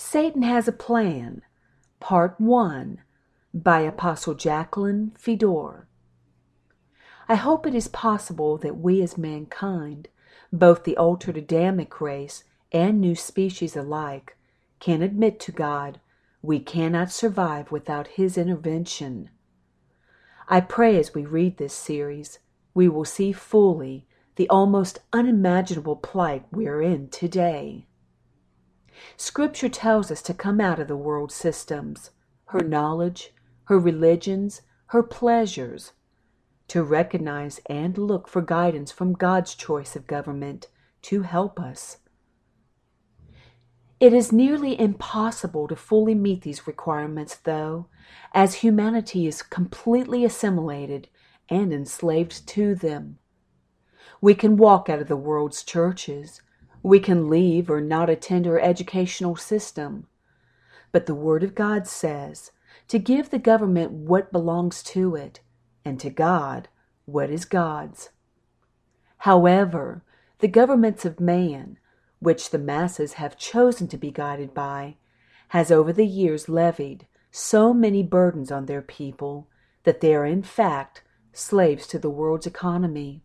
Satan Has a Plan, Part 1 by Apostle Jacqueline Fedor. I hope it is possible that we as mankind, both the altered Adamic race and new species alike, can admit to God we cannot survive without His intervention. I pray as we read this series, we will see fully the almost unimaginable plight we are in today. Scripture tells us to come out of the world systems, her knowledge, her religions, her pleasures, to recognize and look for guidance from God's choice of government to help us. It is nearly impossible to fully meet these requirements, though, as humanity is completely assimilated and enslaved to them. We can walk out of the world's churches, we can leave or not attend our educational system. But the Word of God says to give the government what belongs to it, and to God what is God's. However, the governments of man, which the masses have chosen to be guided by, has over the years levied so many burdens on their people that they are in fact slaves to the world's economy.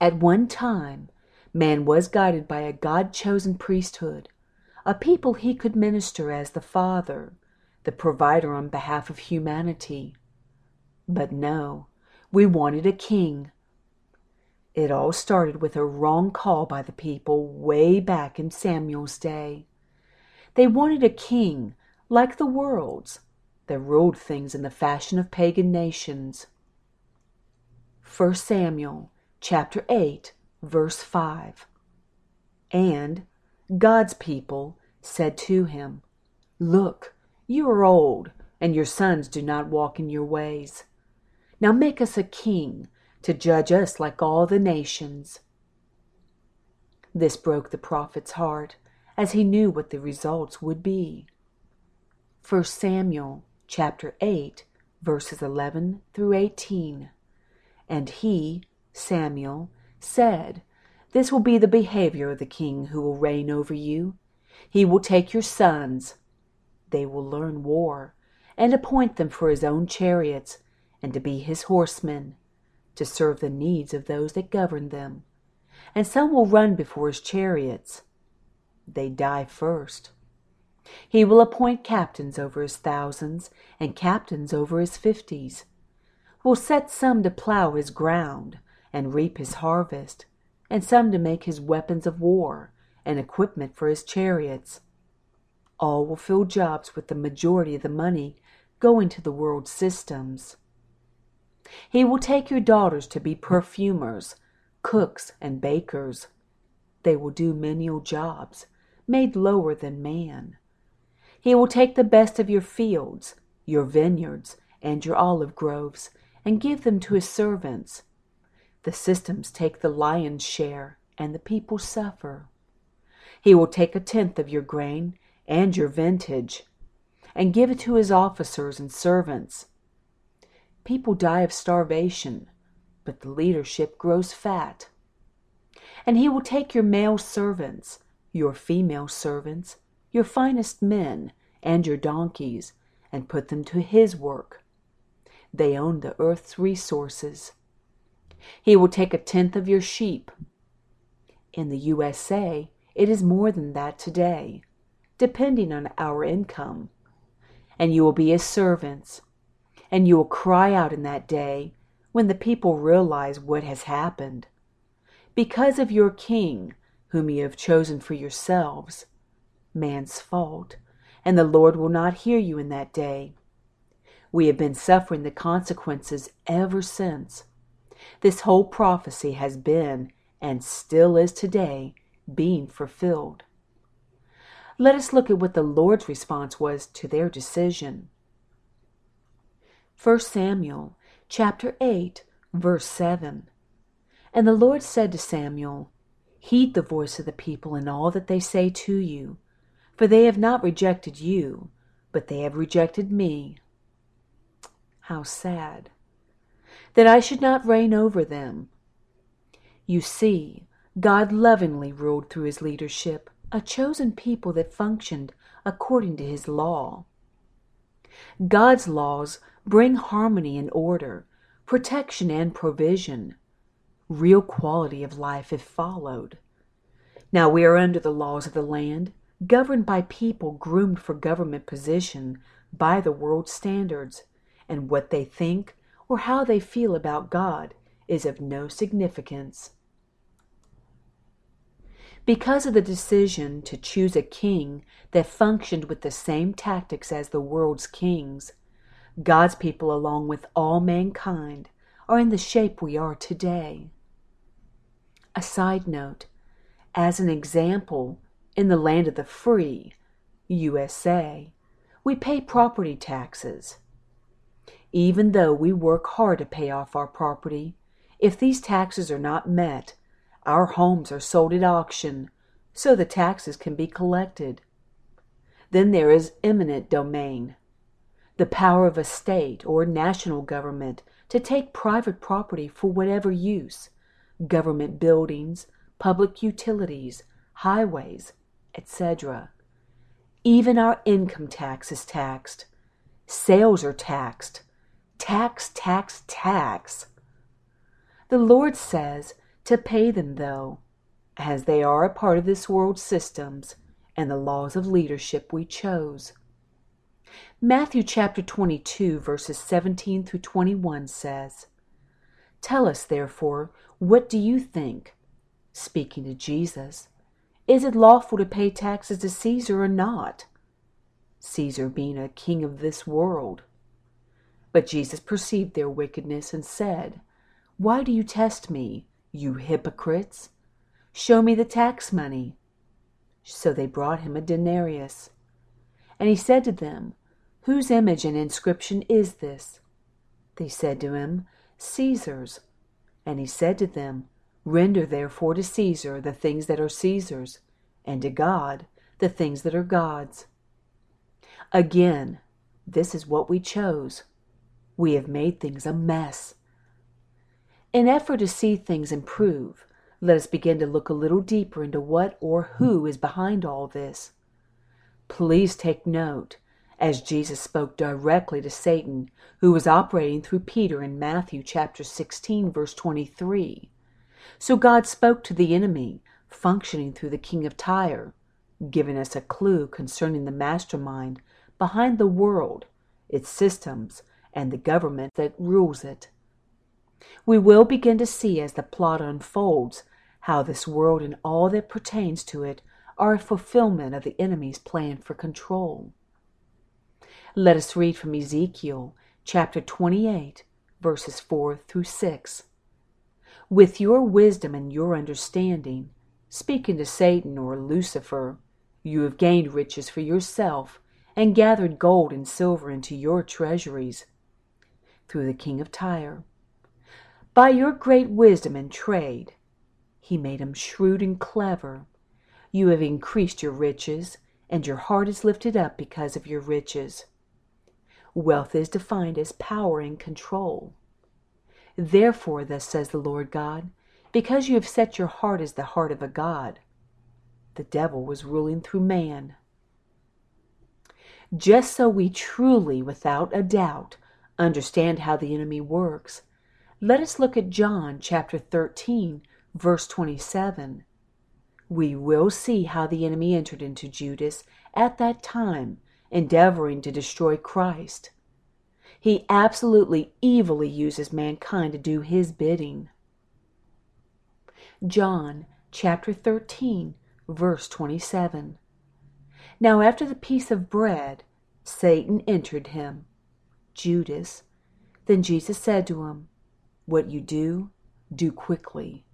At one time, Man was guided by a God chosen priesthood, a people he could minister as the Father, the provider on behalf of humanity. But no, we wanted a king. It all started with a wrong call by the people way back in Samuel's day. They wanted a king like the world's that ruled things in the fashion of pagan nations. 1 Samuel chapter 8 verse 5. And God's people said to him, Look, you are old, and your sons do not walk in your ways. Now make us a king to judge us like all the nations. This broke the prophet's heart, as he knew what the results would be. 1 Samuel chapter 8 verses 11 through 18. And he, Samuel, said, This will be the behavior of the king who will reign over you. He will take your sons. They will learn war, and appoint them for his own chariots, and to be his horsemen, to serve the needs of those that govern them. And some will run before his chariots. They die first. He will appoint captains over his thousands, and captains over his fifties. Will set some to plow his ground, and reap his harvest, and some to make his weapons of war and equipment for his chariots. All will fill jobs with the majority of the money going to the world systems. He will take your daughters to be perfumers, cooks, and bakers. They will do menial jobs, made lower than man. He will take the best of your fields, your vineyards, and your olive groves, and give them to his servants. The systems take the lion's share, and the people suffer. He will take a tenth of your grain and your vintage, and give it to his officers and servants. People die of starvation, but the leadership grows fat. And he will take your male servants, your female servants, your finest men, and your donkeys, and put them to his work. They own the earth's resources. He will take a tenth of your sheep. In the USA, it is more than that today, depending on our income. And you will be his servants. And you will cry out in that day when the people realize what has happened. Because of your king, whom you have chosen for yourselves, man's fault, and the Lord will not hear you in that day. We have been suffering the consequences ever since. This whole prophecy has been, and still is today, being fulfilled. Let us look at what the Lord's response was to their decision. 1 Samuel chapter 8 verse 7 And the Lord said to Samuel, Heed the voice of the people in all that they say to you, for they have not rejected you, but they have rejected me. How sad that I should not reign over them. You see, God lovingly ruled through his leadership, a chosen people that functioned according to his law. God's laws bring harmony and order, protection and provision, real quality of life if followed. Now we are under the laws of the land, governed by people groomed for government position by the world standards, and what they think or how they feel about God is of no significance. Because of the decision to choose a king that functioned with the same tactics as the world's kings, God's people, along with all mankind, are in the shape we are today. A side note as an example, in the land of the free, USA, we pay property taxes. Even though we work hard to pay off our property, if these taxes are not met, our homes are sold at auction so the taxes can be collected. Then there is eminent domain, the power of a state or national government to take private property for whatever use, government buildings, public utilities, highways, etc. Even our income tax is taxed. Sales are taxed. Tax, tax, tax. The Lord says to pay them, though, as they are a part of this world's systems and the laws of leadership we chose. Matthew chapter 22, verses 17 through 21 says, Tell us, therefore, what do you think? Speaking to Jesus, is it lawful to pay taxes to Caesar or not? Caesar being a king of this world. But Jesus perceived their wickedness and said, Why do you test me? You hypocrites! Show me the tax money. So they brought him a denarius. And he said to them, Whose image and inscription is this? They said to him, Caesar's. And he said to them, Render therefore to Caesar the things that are Caesar's, and to God the things that are God's. Again, this is what we chose. We have made things a mess. In effort to see things improve, let us begin to look a little deeper into what or who is behind all this. Please take note as Jesus spoke directly to Satan, who was operating through Peter in Matthew chapter 16 verse 23. So God spoke to the enemy, functioning through the king of Tyre, giving us a clue concerning the mastermind behind the world, its systems, and the government that rules it. We will begin to see as the plot unfolds how this world and all that pertains to it are a fulfillment of the enemy's plan for control. Let us read from Ezekiel chapter 28, verses 4 through 6. With your wisdom and your understanding, speaking to Satan or Lucifer, you have gained riches for yourself and gathered gold and silver into your treasuries through the king of Tyre. By your great wisdom and trade, he made him shrewd and clever. You have increased your riches, and your heart is lifted up because of your riches. Wealth is defined as power and control. Therefore, thus says the Lord God, because you have set your heart as the heart of a God, the devil was ruling through man. Just so we truly, without a doubt, understand how the enemy works, let us look at John chapter 13, verse 27. We will see how the enemy entered into Judas at that time, endeavoring to destroy Christ. He absolutely evilly uses mankind to do his bidding. John chapter 13, verse 27. Now, after the piece of bread, Satan entered him, Judas. Then Jesus said to him, what you do, do quickly.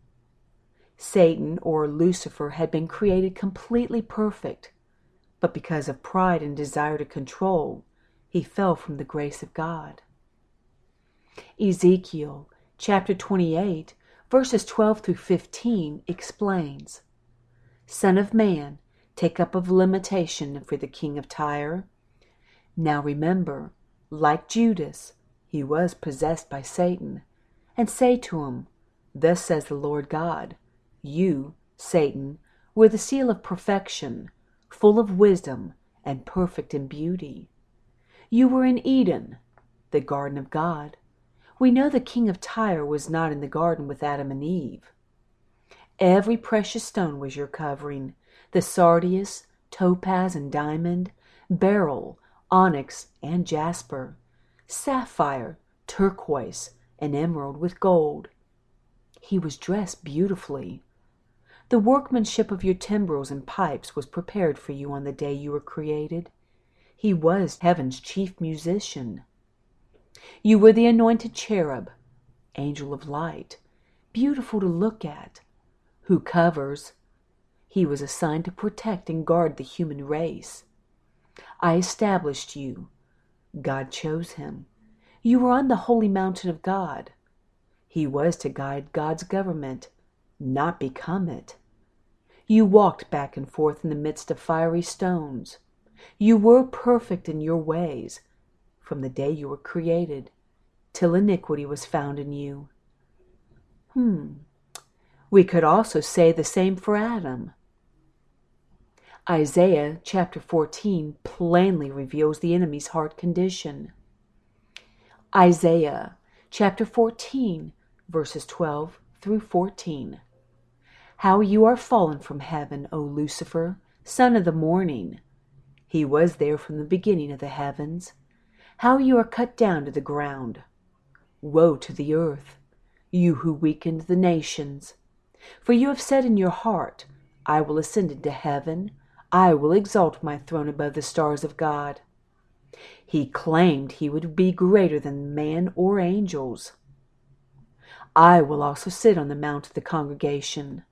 Satan, or Lucifer, had been created completely perfect, but because of pride and desire to control, he fell from the grace of God. Ezekiel chapter 28, verses 12 through 15 explains Son of man, take up of limitation for the king of Tyre. Now remember, like Judas, he was possessed by Satan and say to him, Thus says the Lord God, You, Satan, were the seal of perfection, full of wisdom, and perfect in beauty. You were in Eden, the garden of God. We know the king of Tyre was not in the garden with Adam and Eve. Every precious stone was your covering the sardius, topaz, and diamond, beryl, onyx, and jasper, sapphire, turquoise, and emerald with gold. He was dressed beautifully. The workmanship of your timbrels and pipes was prepared for you on the day you were created. He was heaven's chief musician. You were the anointed cherub, angel of light, beautiful to look at, who covers. He was assigned to protect and guard the human race. I established you. God chose him. You were on the holy mountain of God. He was to guide God's government, not become it. You walked back and forth in the midst of fiery stones. You were perfect in your ways from the day you were created till iniquity was found in you. Hmm. We could also say the same for Adam. Isaiah chapter 14 plainly reveals the enemy's heart condition. Isaiah chapter 14, verses 12 through 14. How you are fallen from heaven, O Lucifer, son of the morning. He was there from the beginning of the heavens. How you are cut down to the ground. Woe to the earth, you who weakened the nations. For you have said in your heart, I will ascend into heaven, I will exalt my throne above the stars of God. He claimed he would be greater than man or angels. I will also sit on the mount of the congregation.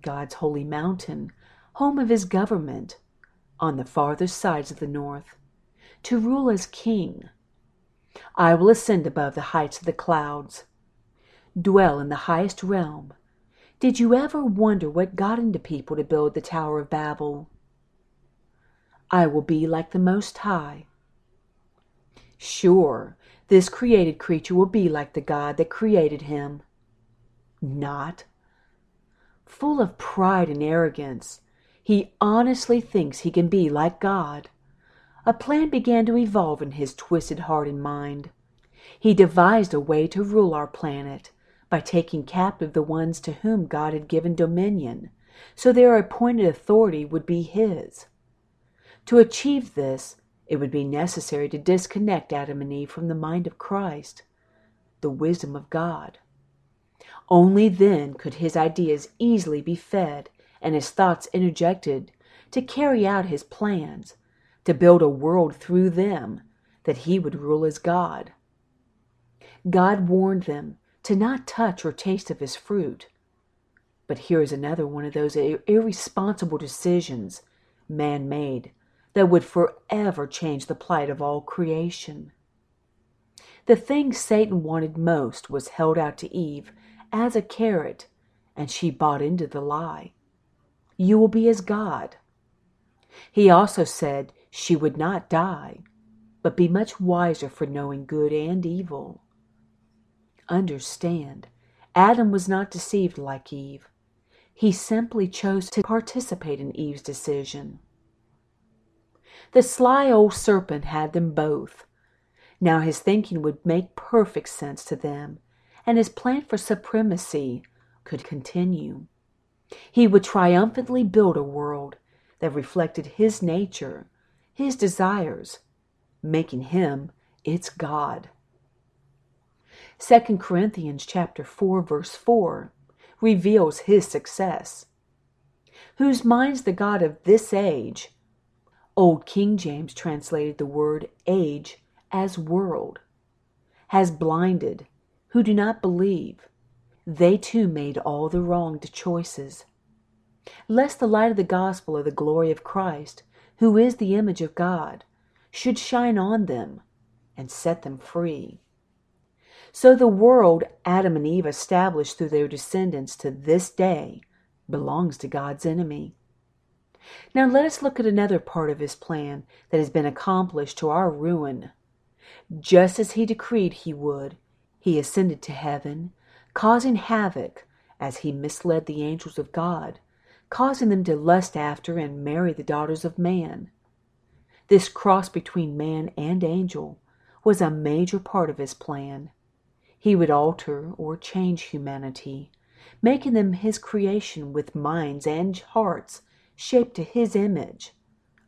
God's holy mountain, home of his government, on the farther sides of the north, to rule as king. I will ascend above the heights of the clouds, dwell in the highest realm. Did you ever wonder what got into people to build the Tower of Babel? I will be like the Most High. Sure, this created creature will be like the God that created him. Not full of pride and arrogance, he honestly thinks he can be like God. A plan began to evolve in his twisted heart and mind. He devised a way to rule our planet by taking captive the ones to whom God had given dominion, so their appointed authority would be his. To achieve this, it would be necessary to disconnect Adam and Eve from the mind of Christ, the wisdom of God. Only then could his ideas easily be fed and his thoughts interjected to carry out his plans, to build a world through them that he would rule as God. God warned them to not touch or taste of his fruit. But here is another one of those irresponsible decisions man made that would forever change the plight of all creation. The thing Satan wanted most was held out to Eve as a carrot, and she bought into the lie. You will be as God. He also said she would not die, but be much wiser for knowing good and evil. Understand, Adam was not deceived like Eve. He simply chose to participate in Eve's decision. The sly old serpent had them both. Now his thinking would make perfect sense to them, and his plan for supremacy could continue. He would triumphantly build a world that reflected his nature, his desires, making him its God. 2 Corinthians chapter 4 verse 4 reveals his success. Whose minds the God of this age, Old King James translated the word age as world, has blinded who do not believe. They too made all the wronged choices. Lest the light of the gospel of the glory of Christ, who is the image of God, should shine on them and set them free. So the world Adam and Eve established through their descendants to this day belongs to God's enemy. Now let us look at another part of his plan that has been accomplished to our ruin. Just as he decreed he would, he ascended to heaven, causing havoc as he misled the angels of God, causing them to lust after and marry the daughters of man. This cross between man and angel was a major part of his plan. He would alter or change humanity, making them his creation with minds and hearts shaped to his image,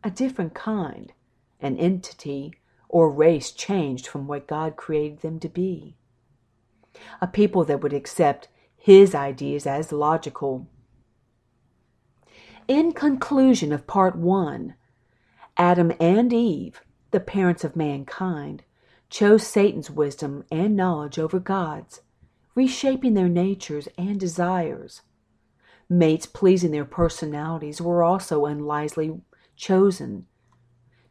a different kind, an entity or race changed from what God created them to be. A people that would accept his ideas as logical. In conclusion of part one, Adam and Eve, the parents of mankind, chose Satan's wisdom and knowledge over God's, reshaping their natures and desires. Mates pleasing their personalities were also unwisely chosen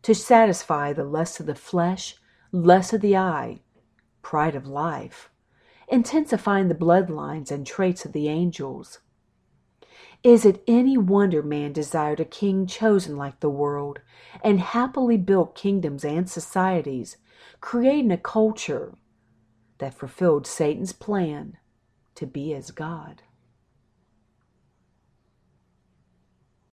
to satisfy the lust of the flesh, lust of the eye, pride of life, intensifying the bloodlines and traits of the angels. Is it any wonder man desired a king chosen like the world, and happily built kingdoms and societies, creating a culture that fulfilled Satan's plan to be as God?